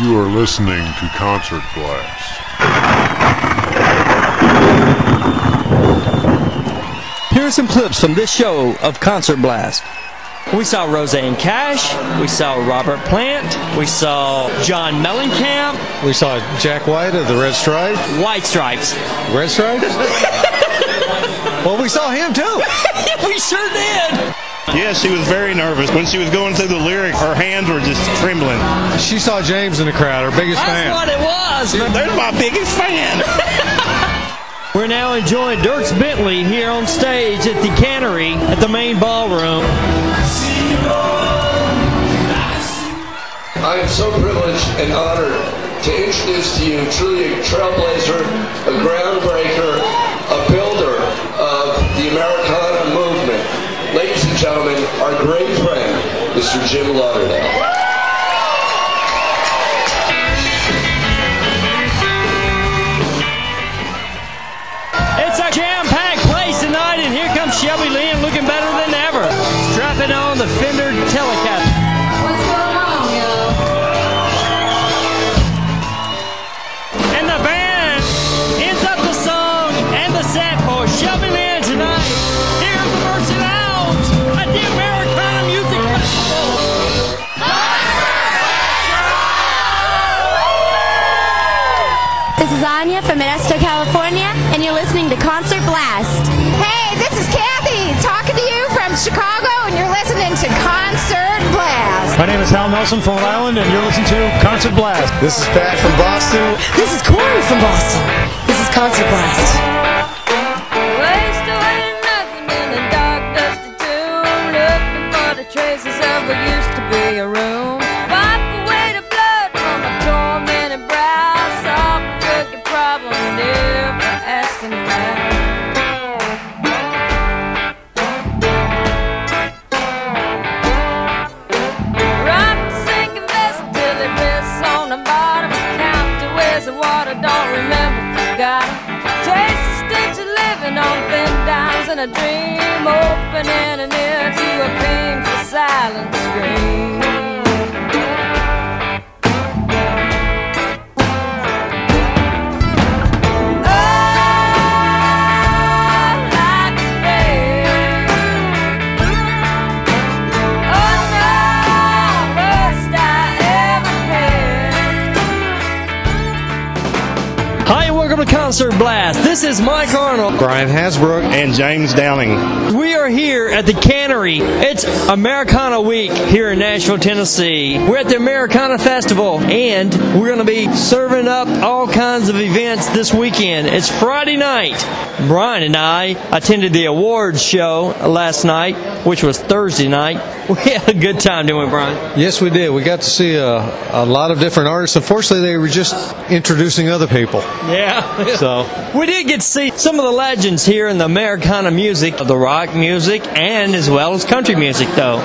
You are listening to Concert Blast. Here are some clips from this show of Concert Blast. We saw Rosanne Cash. We saw Robert Plant. We saw John Mellencamp. We saw Jack White of the Red Stripes. White Stripes. Red Stripes? well, we saw him too. we sure did. Yeah, she was very nervous. When she was going through the lyrics, her hands were just trembling. She saw James in the crowd, her biggest That's fan. That's what it was. There's my biggest fan. We're now enjoying Dierks Bentley here on stage at the Cannery at the main ballroom. I am so privileged and honored to introduce to you truly a trailblazer, a groundbreaker, a builder of the Americana movement. Ladies and gentlemen, our great friend, Mr. Jim Lauderdale. It's a jam-packed place tonight, and here comes Shelby Lynne My name is Hal Nelson from Rhode Island, and you're listening to Concert Blast. This is Pat from Boston. This is Corey from Boston. This is Concert Blast. Water, don't remember, forgot. Taste the stench of living on thin dimes and a dream, opening an ear to a painful silent scream. Concert Blast. This is Mike Arnold. Brian Hasbrook. And James Downing. We are here at the Cannery. It's Americana Week here in Nashville, Tennessee. We're at the Americana Festival, and we're going to be serving up all kinds of events this weekend. It's Friday night. Brian and I attended the awards show last night, which was Thursday night. We had a good time, didn't we, Brian? Yes, we did. We got to see a, a lot of different artists. Unfortunately, they were just introducing other people. Yeah. So We did get to see some of the legends here in the Americana music, the rock music, and as well as country music, though.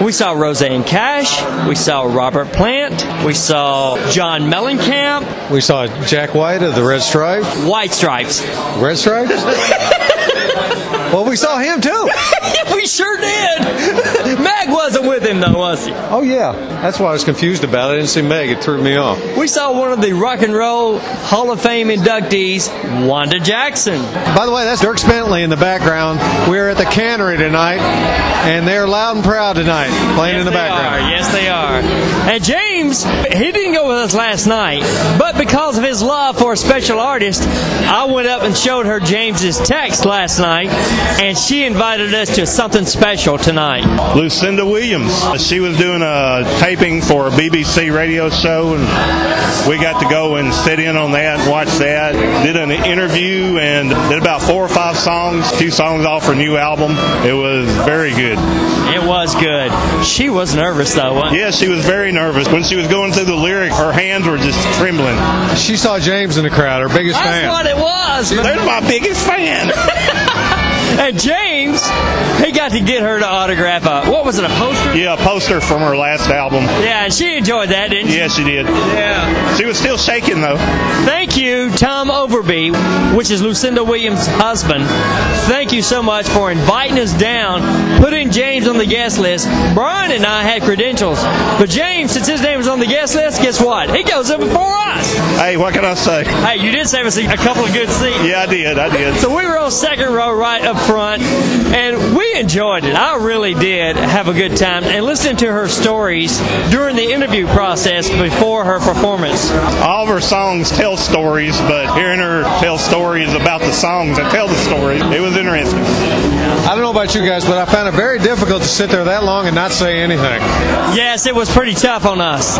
We saw Rosanne Cash, we saw Robert Plant, we saw John Mellencamp, we saw Jack White of the Red Stripes. White Stripes. Red Stripes? well, we saw him too. we sure did. Meg wasn't with him, though, was he? Oh, yeah. That's why I was confused about it. I didn't see Meg. It threw me off. We saw one of the Rock and Roll Hall of Fame inductees, Wanda Jackson. By the way, that's Dirk Bentley in the background. We're at the Cannery tonight, and they're loud and proud tonight, playing in the They background. are. Yes, they are. And James, he didn't go with us last night, but because of his love for a special artist, I went up and showed her James's text last night, and she invited us to something special tonight. Lucinda Williams. She was doing a taping for a BBC radio show, and we got to go and sit in on that and watch that. Did an interview and did about four or five songs, a few songs off her new album. It was very good. It was good. She was nervous though. Wasn't Yeah, she was very nervous. When she was going through the lyrics, her hands were just trembling. She saw James in the crowd, her biggest That's fan. That's what it was. There's my biggest fan. And James, he got to get her to autograph a, what was it, a poster? Yeah, a poster from her last album. Yeah, and she enjoyed that, didn't she? Yeah, she did. Yeah. She was still shaking though. Thank you, Tom Overby, which is Lucinda Williams' husband. Thank you so much for inviting us down, putting James on the guest list. Brian and I had credentials, but James, since his name was on the guest list, guess what? He goes up before us. Hey, what can I say? Hey, you did save us a a couple of good seats. Yeah, I did. I did. So we were on second row right up front, and we enjoyed it. I really did have a good time. And listening to her stories during the interview process before her performance. All of her songs tell stories, but hearing her tell stories about the songs that tell the story, it was interesting. I don't know about you guys, but I found it very difficult to sit there that long and not say anything. Yes, it was pretty tough on us.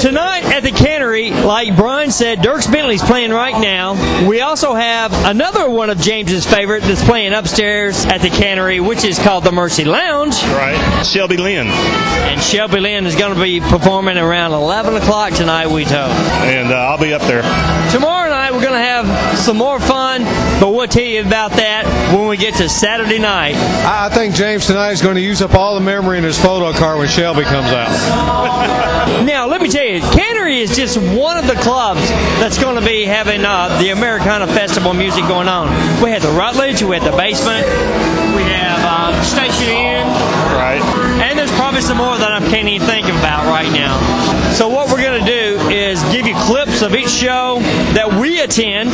Tonight at the cannery, like Brian said, Dierks Bentley's playing right now. We also have another one of James's favorite that's playing upstairs at the cannery, which is called the Mercy Lounge. Right. Shelby Lynne. And Shelby Lynne is going to be performing around 11 o'clock tonight, we told. And uh, I'll be up there. Tomorrow night we're going to have some more fun, but we'll tell you about that when we get to Saturday night. I I think James tonight is going to use up all the memory in his photo card when Shelby comes out. Now, let me tell you, Cannery is just one of the clubs that's going to be having uh, the Americana Festival music going on. We had the Rutledge, we had the Basement, we have uh, Station Inn, Right. and there's probably some more that I can't even think about right now. So what we're going to do is give you clips of each show that we attend.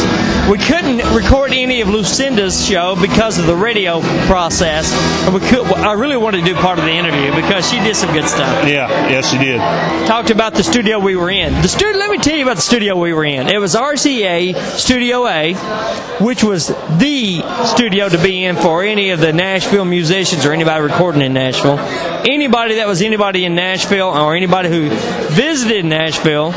We couldn't record any of Lucinda's show because of the radio process, and we could. I really wanted to do part of the interview because she did some good stuff. Yeah. Yes, she did. Talked about the studio we were in. The studio. Let me tell you about the studio we were in. It was RCA Studio A, which was the studio to be in for any of the Nashville musicians or anybody recording in Nashville. Anybody that was anybody in Nashville or anybody who visited Nashville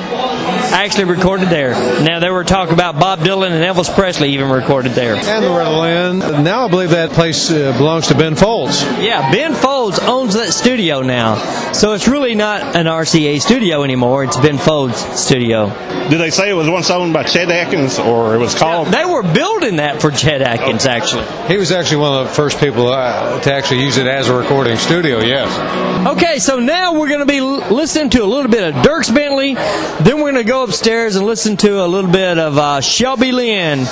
actually recorded there. Now they were talking about Bob Dylan and Elvis Presley even recorded there. And Loretta Lynn. Now I believe that place uh, belongs to Ben Folds. Yeah, Ben Folds owns that studio now. So it's really not an RCA studio anymore. It's Ben Folds' studio. Did they say it was once owned by Chet Atkins, or it was called? They were building that for Chet Atkins, actually. He was actually one of the first people uh, to actually use it as a recording studio, yes. Okay, so now we're going to be listening to a little bit of Dierks Bentley. Then we're going to go upstairs and listen to a little bit of uh, Shelby Lynne.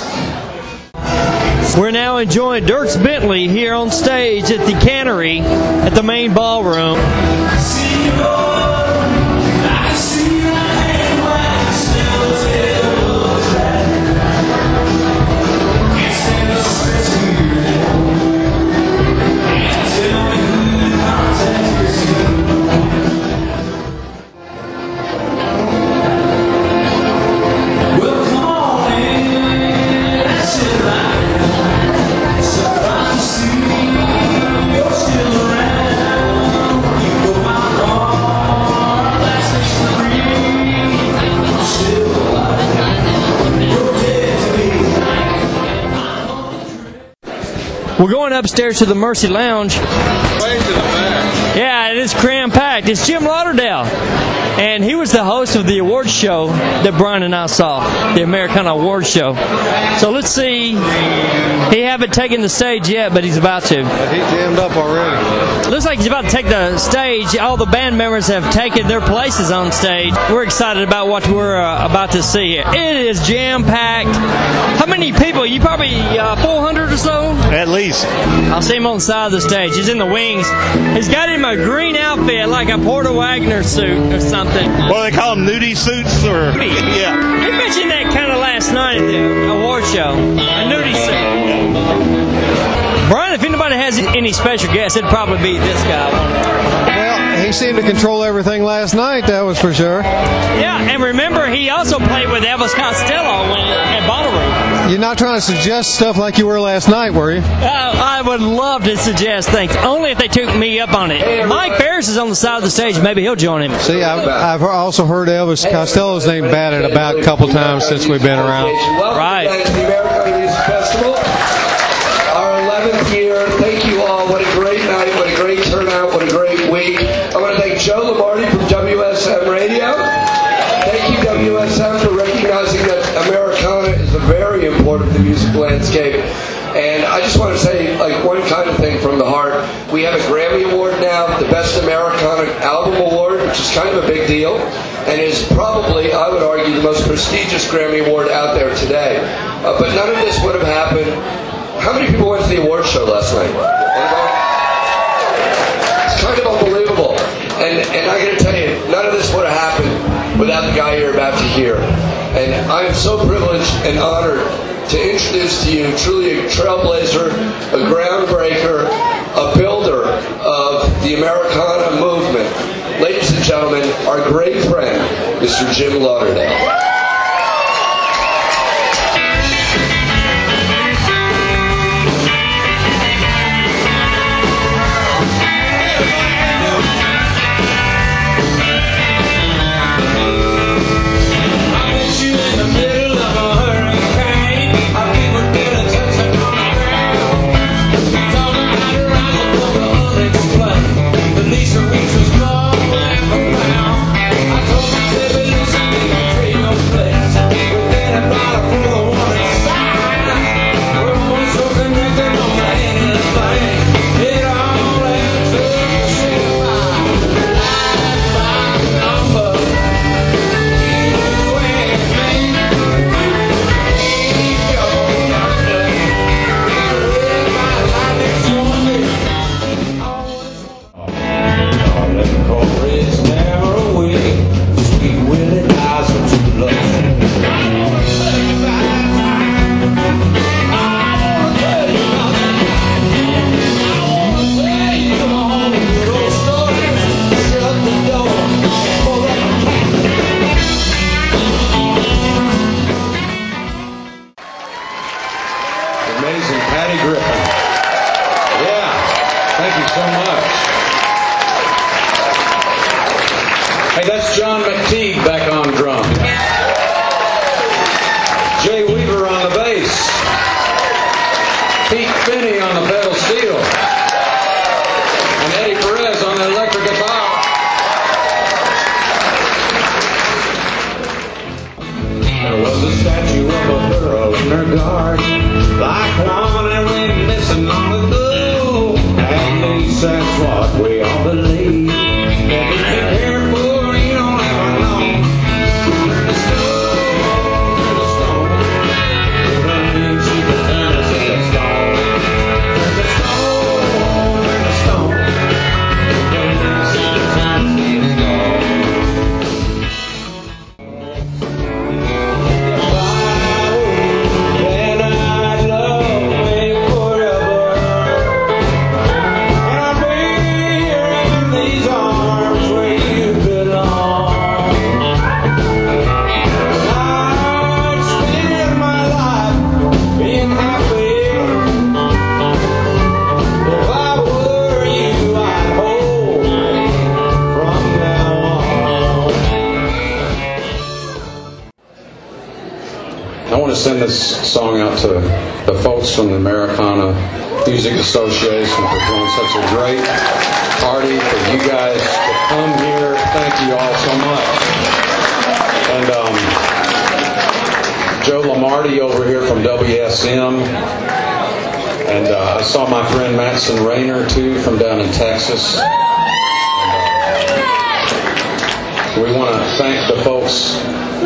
We're now enjoying Dierks Bentley here on stage at the Cannery at the main ballroom. We're going upstairs to the Mercy Lounge. Yeah, it is cram packed. It's Jim Lauderdale. And he was the host of the awards show that Brian and I saw, the Americana Awards show. So let's see. He haven't taken the stage yet, but he's about to. He jammed up already. Looks like he's about to take the stage. All the band members have taken their places on stage. We're excited about what we're uh, about to see here. It is jam packed. How many people? You probably uh, 400 or so? At least. I'll see him on the side of the stage. He's in the wings. He's got him a green outfit, like a Porter Wagoner suit or something. What do they call them? Nudie suits, or yeah? He mentioned that kind of last night at the award show. A nudie suit. Brian, if anybody has any special guests, it'd probably be this guy. Well, he seemed to control everything last night, that was for sure. Yeah, and remember, he also played with Elvis Costello when, at Bonnaroo. You're not trying to suggest stuff like you were last night, were you? Uh, I would love to suggest things, only if they took me up on it. Mike Ferris is on the side of the stage. Maybe he'll join him. See, I've, I've also heard Elvis Costello's name batted about a couple times since we've been around. Welcome Right. back to the American Music Festival. Our 11th year. Thank you all. What a great night. What a great turnout. What a great week. I want to thank Joe Lombardi from WSM Radio. Thank you, WSM, for recognizing that Americana is a very important to the music landscape. And I just want to say, like, one we have a Grammy Award now, the Best Americana Album Award, which is kind of a big deal, and is probably, I would argue, the most prestigious Grammy Award out there today. Uh, but none of this would have happened. How many people went to the award show last night? It's kind of unbelievable. And, and I got to tell you, none of this would have happened without the guy you're about to hear. And I am so privileged and honored to introduce to you truly a trailblazer, a groundbreaker, a builder of the Americana gentlemen, our great friend, Mr. Jim Lauderdale. This song out to the folks from the Americana Music Association for doing such a great party for you guys to come here. Thank you all so much. And um, Joe Lamarty over here from WSM. And uh, I saw my friend Matson Rayner too from down in Texas. And, uh, we want to thank the folks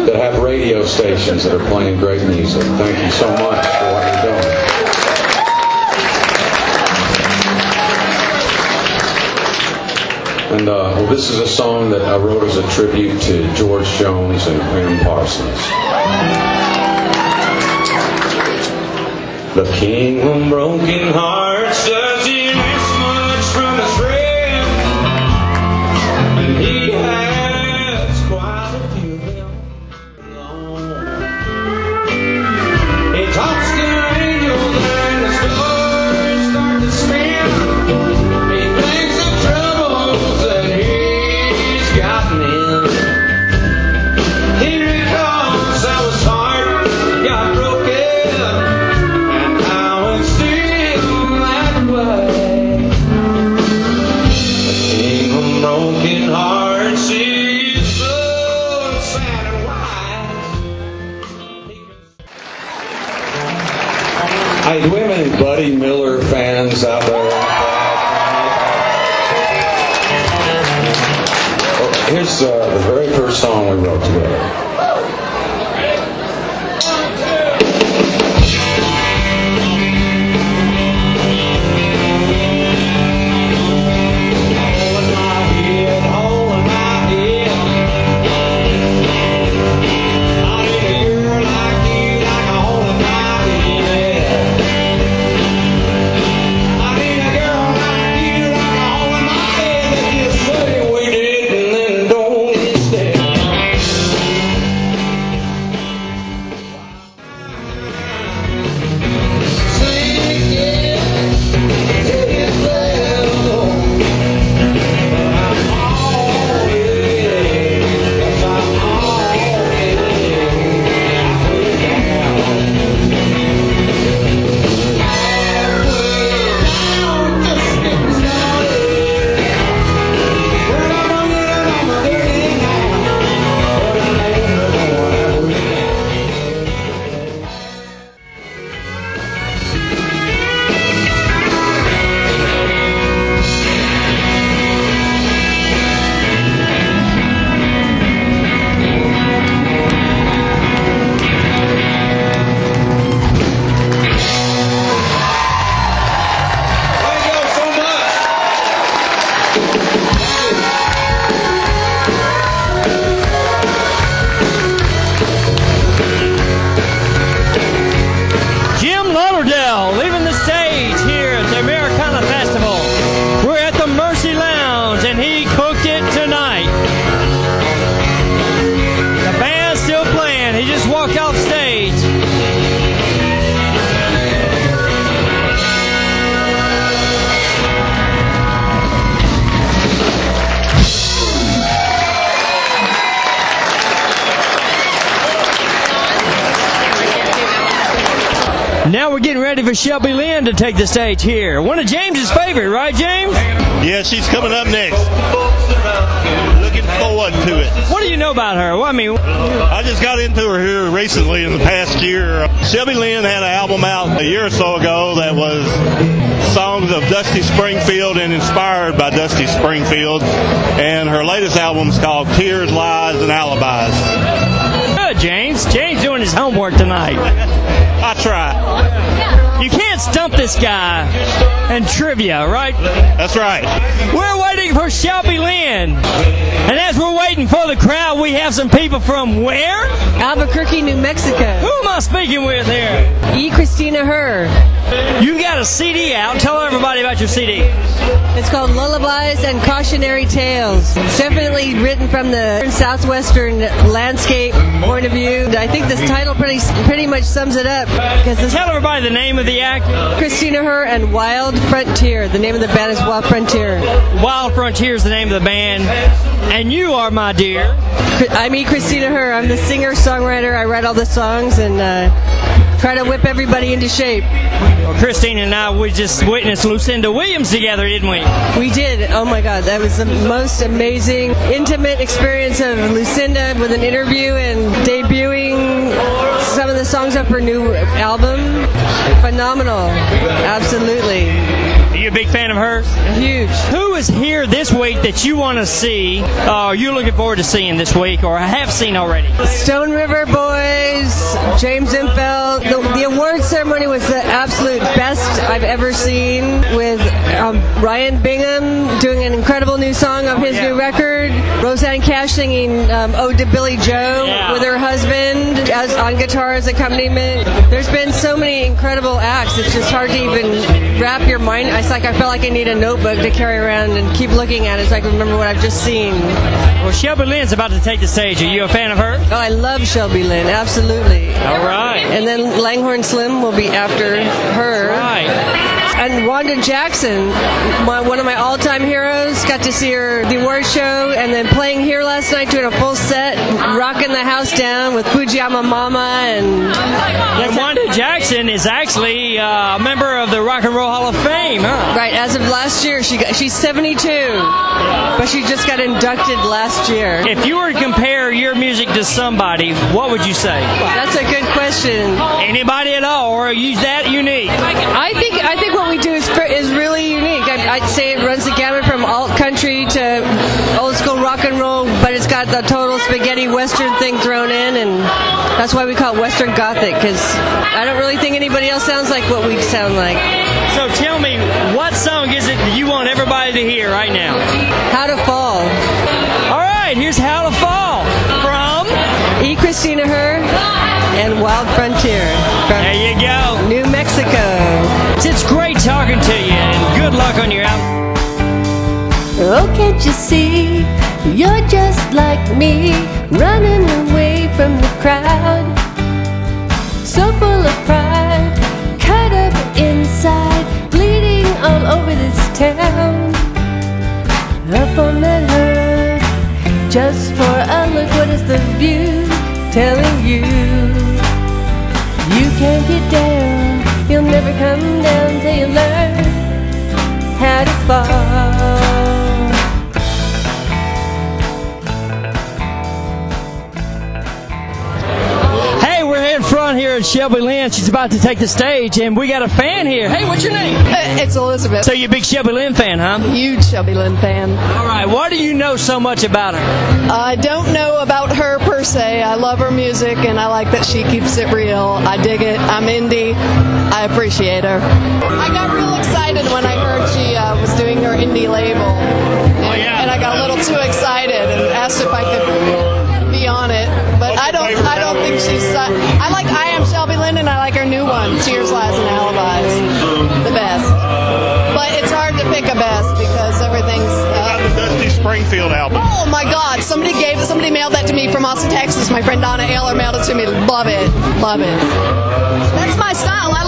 that have radio stations that are playing great music. Thank you so much for what you're doing. And uh, well, this is a song that I wrote as a tribute to George Jones and Gram Parsons. The king of broken hearts Here's uh, the very first song we wrote together. Shelby Lynne to take the stage here. One of James's favorite, right, James? Yeah, she's coming up next. Looking forward to it. What do you know about her? Well, I mean, I just got into her here recently in the past year. Shelby Lynne had an album out a year or so ago that was songs of Dusty Springfield and inspired by Dusty Springfield. And her latest album is called Tears, Lies, and Alibis. good, James. James doing his homework tonight. I try. You can't stump this guy in trivia, right? That's right. We're waiting for Shelby Lynne. And as we're waiting for the crowd, we have some people from where? Albuquerque, New Mexico. Who am I speaking with here? E. Christina Herr. You got a CD out. Tell everybody about your CD. It's called Lullabies and Cautionary Tales. It's definitely written from the southwestern landscape point of view. I think this title pretty pretty much sums it up. Because Tell everybody the name of the act. Christina Herr and Wild Frontier. The name of the band is Wild Frontier. Wild Frontier is the name of the band. And you are my dear. I'm E. Christina Herr. I'm the singer songwriter. I write all the songs and uh, try to whip everybody into shape. Well, Christine and I, we just witnessed Lucinda Williams together, didn't we? We did. Oh my God, that was the most amazing, intimate experience of Lucinda with an interview and debuting some of the songs of her new album. Phenomenal. Absolutely. You a big fan of hers? Huge. Who is here this week that you want to see, uh, you're looking forward to seeing this week, or have seen already? Stone River Boys, James Impel. The, the award ceremony was the absolute best I've ever seen with um, Ryan Bingham doing an incredible new song of his new record. Rosanne Cash singing um, Ode to Billie Joe with her husband as on guitar as accompaniment. There's been so many incredible acts. It's just hard to even wrap your mind. It's like I felt like I need a notebook to carry around and keep looking at it so I can remember what I've just seen. Well, Shelby Lynne's about to take the stage. Are you a fan of her? Oh, I love Shelby Lynne. Absolutely. All right. And then Langhorne Slim will be after her. Right. And Wanda Jackson, my, one of my all-time heroes, got to see her at the award show, and then playing here last night, doing a full set, rocking the house down with Fujiyama Mama and. And Wanda Jackson is actually uh, a member of the Rock and Roll Hall of Fame, huh? Right, as of last year, she got, she's 72, but she just got inducted last year. If you were to compare your music to somebody, what would you say? That's a good question. Anybody at all, or are you that unique? I think I'd, say it runs the gamut from alt country to old school rock and roll, but it's got the total spaghetti western thing thrown in, and that's why we call it Western Gothic because I don't really think anybody else sounds like what we sound like. So tell me, what song is it that you want everybody to hear right now? How to Fall. All right, here's How to Fall from E. Christina Herr and Wild Frontier. There you go. New Mexico. It's great talking to you, and good luck on your album. Oh, can't you see? You're just like me, running away from the crowd. So full of pride, cut up inside, bleeding all over this town. Up on that her, just for a look, what is the view telling down, you'll Shelby Lynne. She's about to take the stage, and we got a fan here. Hey, what's your name? It's Elizabeth. So you're a big Shelby Lynne fan, huh? Huge Shelby Lynne fan. All right, Why do you know so much about her? I don't know about her per se. I love her music and I like that she keeps it real. I dig it. I'm indie. I appreciate her. I got real excited when I heard she uh, was doing her indie label. And, and I got a little too excited and asked if I could be on it. Think she's uh, I like I am Shelby Lynne and I like her new one, Tears, Lies and Alibis. The best. But it's hard to pick a best because everything's uh, The Dusty Springfield album. Oh my God! Somebody gave, somebody mailed that to me from Austin, Texas. My friend Donna Ayler mailed it to me. Love it, love it. That's my style. I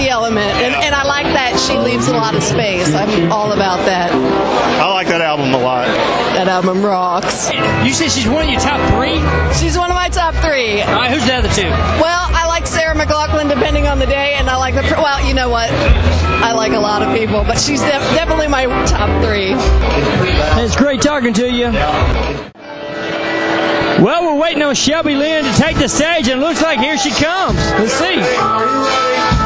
like element, and, and I like that she leaves a lot of space. I'm all about that. I like that album a lot. That album rocks. You said she's one of your top three? She's one of my top three. All right, who's the other two? Well, I like Sarah McLachlan depending on the day, and I like the. Well, you know what? I like a lot of people, but she's def- definitely my top three. It's great talking to you. Well, we're waiting on Shelby Lynne to take the stage, and it looks like here she comes. Let's see.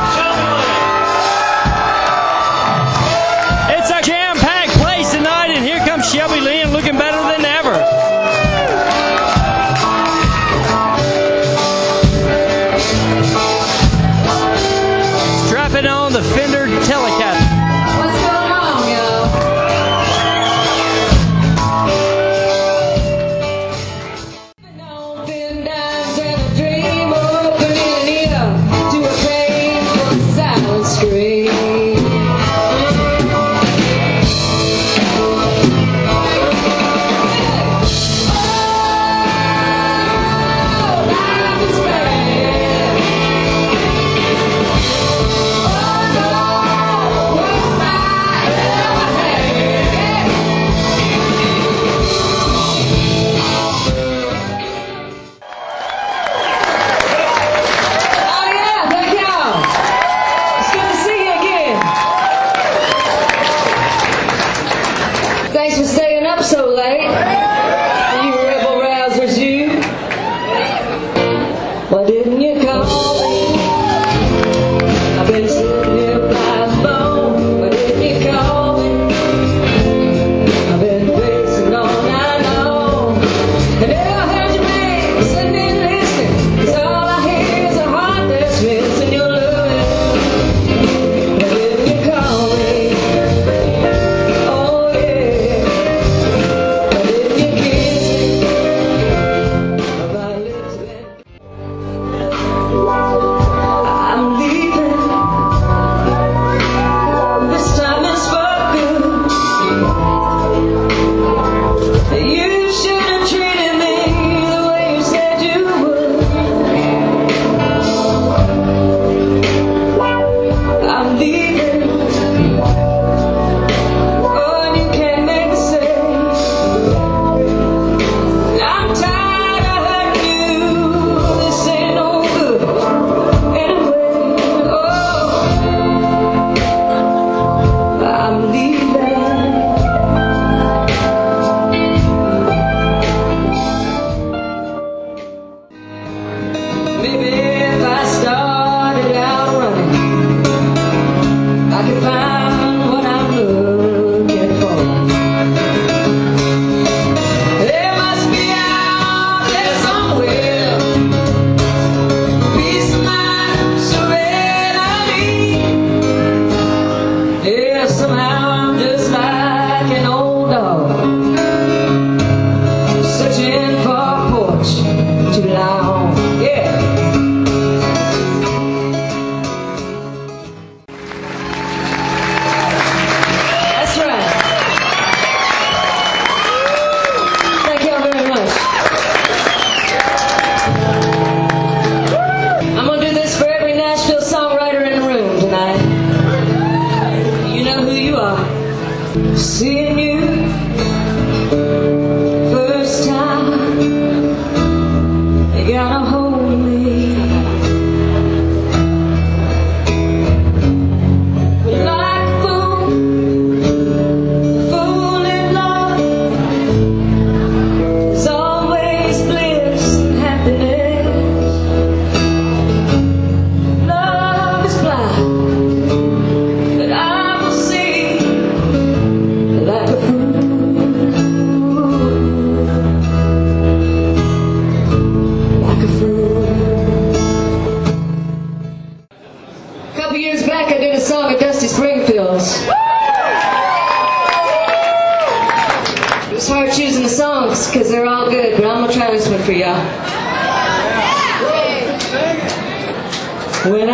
When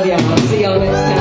love y'all. See y'all next time.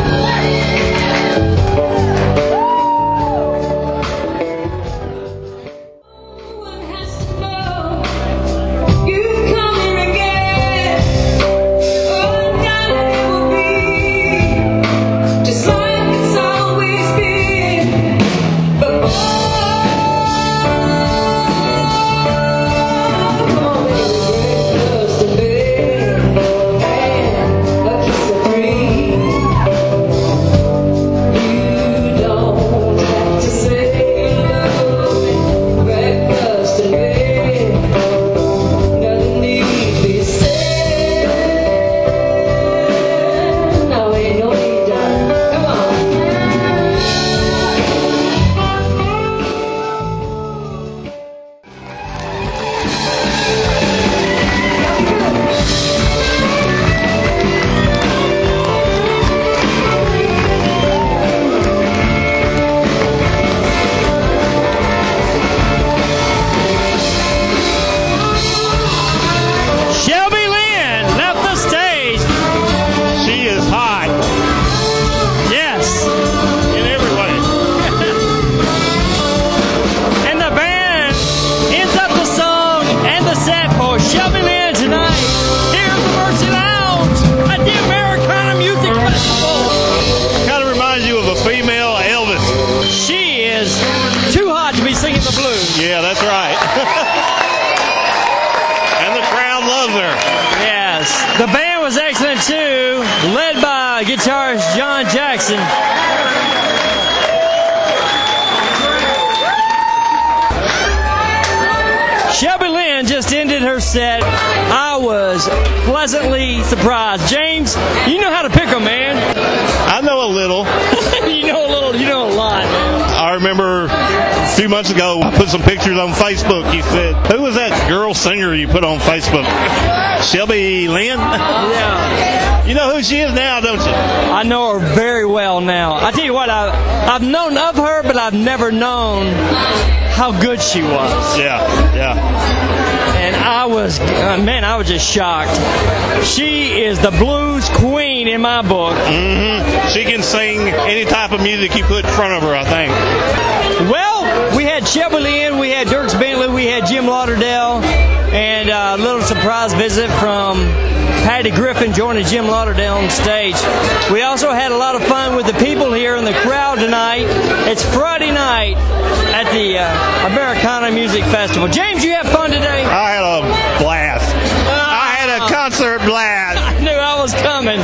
Months ago, I put some pictures on Facebook. You said, Who was that girl singer you put on Facebook? Shelby Lynne? Yeah. You know who she is now, don't you? I know her very well now. I tell you what, I, I've known of her, but I've never known how good she was. Yeah, yeah. And I was, uh, man, I was just shocked. She is the blues queen in my book. Mm-hmm. She can sing any type of music you put in front of her, I think. Well, we had Shelby Lynne, we had Dierks Bentley, we had Jim Lauderdale, and a little surprise visit from Patty Griffin joining Jim Lauderdale on stage. We also had a lot of fun with the people here in the crowd tonight. It's Friday night at the uh, Americana Music Festival. James, you had fun today? I had a blast. Coming.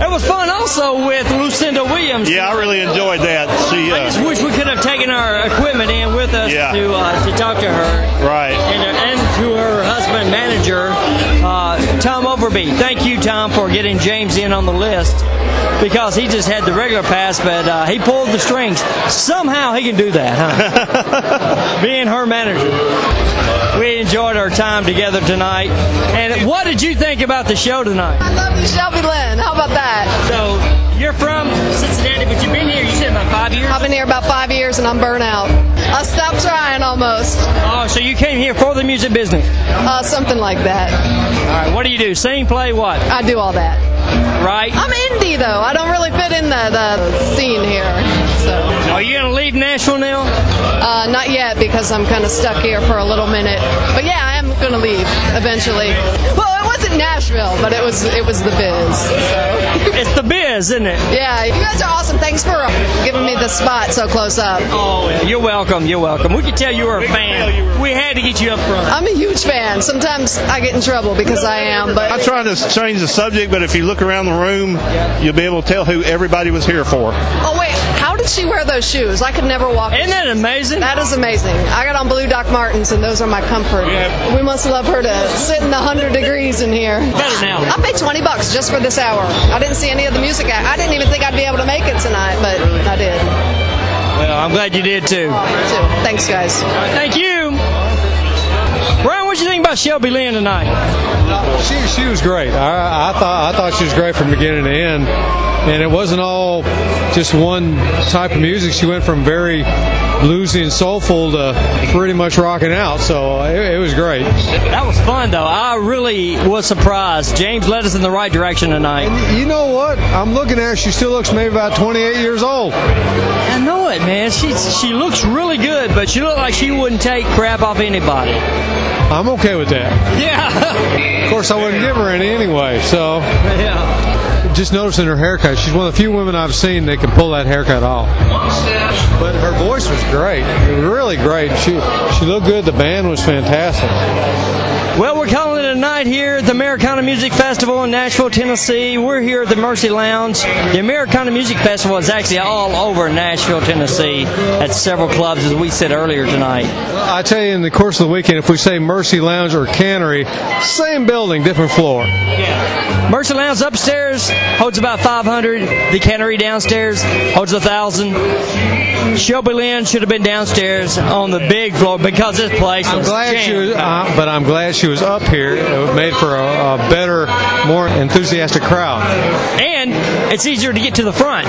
It was fun also with Lucinda Williams. Yeah, I really enjoyed that. She, I just wish we could have taken our equipment in with us Yeah. to uh, to talk to her. Right. And, and to her husband manager, uh, Tom Overby. Thank you, Tom, for getting James in on the list because he just had the regular pass, but uh, he pulled the strings. Somehow he can do that, huh? Being her manager. We enjoyed our time together tonight. And what did you think about the show tonight? I love you, Shelby Lynne. How about that? So you're from Cincinnati, but you've been here. You said about five years. I've been here about five years and I'm burnt out. I stopped trying almost. Oh, so you came here for the music business? Uh, something like that. All right. What do you do? Sing, play, what? I do all that. Right. I'm indie though. I don't really fit in the, the scene here. So Are you gonna leave Nashville now? uh, not yet because I'm kind of stuck here for a little minute. But yeah, I am going to leave eventually. Wasn't Nashville, but it was it was the biz. So. It's the biz, isn't it? Yeah, you guys are awesome. Thanks for giving me the spot so close up. Oh, yeah. You're welcome. You're welcome. We could tell you were a fan. We had to get you up front. I'm a huge fan. Sometimes I get in trouble because I am, but I'm trying to change the subject, but if you look around the room, you'll be able to tell who everybody was here for. Oh wait, how did she wear those shoes? I could never walk. Isn't that amazing? That is amazing. I got on blue Doc Martens, and those are my comfort. We must love her to sit in the hundred degrees in here. Better now. I paid twenty bucks just for this hour. I didn't see any of the music. I I didn't even think I'd be able to make it tonight, but I did. Well, I'm glad you did too. Too. Thanks, guys. Thank you. About Shelby Lynne tonight? She she was great. I, I thought I thought she was great from beginning to end, and it wasn't all just one type of music. She went from very bluesy and soulful to pretty much rocking out. So it, it was great. That was fun, though. I really was surprised. James led us in the right direction tonight. You know what? I'm looking at her. She still looks maybe about 28 years old. I know it, man. She she looks really good, but she looked like she wouldn't take crap off anybody. I'm okay with that. Yeah. Of course, I wouldn't give her any anyway. So yeah. just noticing her haircut. She's one of the few women I've seen that can pull that haircut off. But her voice was great, really great. She she looked good. The band was fantastic. Well, we're calling it a night here at the Americana Music Festival in Nashville, Tennessee. We're here at the Mercy Lounge. The Americana Music Festival is actually all over Nashville, Tennessee, at several clubs, as we said earlier tonight. I tell you, in the course of the weekend, if we say Mercy Lounge or Cannery, same building, different floor. Yeah. Mercy Lounge upstairs holds about 500. The Cannery downstairs holds a thousand. Shelby Lynne should have been downstairs on the big floor because this place I'm was glad she was, uh, but I'm glad she was up here. It made for a, a better, more enthusiastic crowd. And it's easier to get to the front.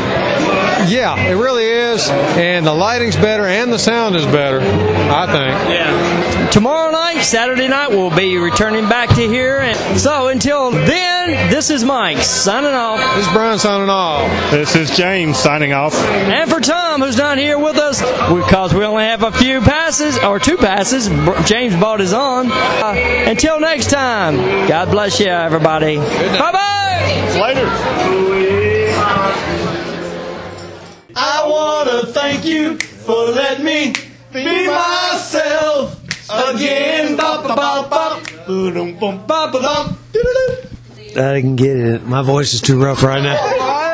Yeah, it really is, and the lighting's better and the sound is better. I think. Yeah. Tomorrow night, Saturday night, we'll be returning back to here. And so until then, this is Mike signing off. This is Brian signing off. This is James signing off. And for Tom, who's not here with us, because we only have a few passes, or two passes, James bought his on. Uh, until next time, God bless you, everybody. Bye bye. Later. I wanna thank you for letting me be myself again. Bop, bop, bop, bop. Boom, boom, bop, bop, bop. I can get it. My voice is too rough right now.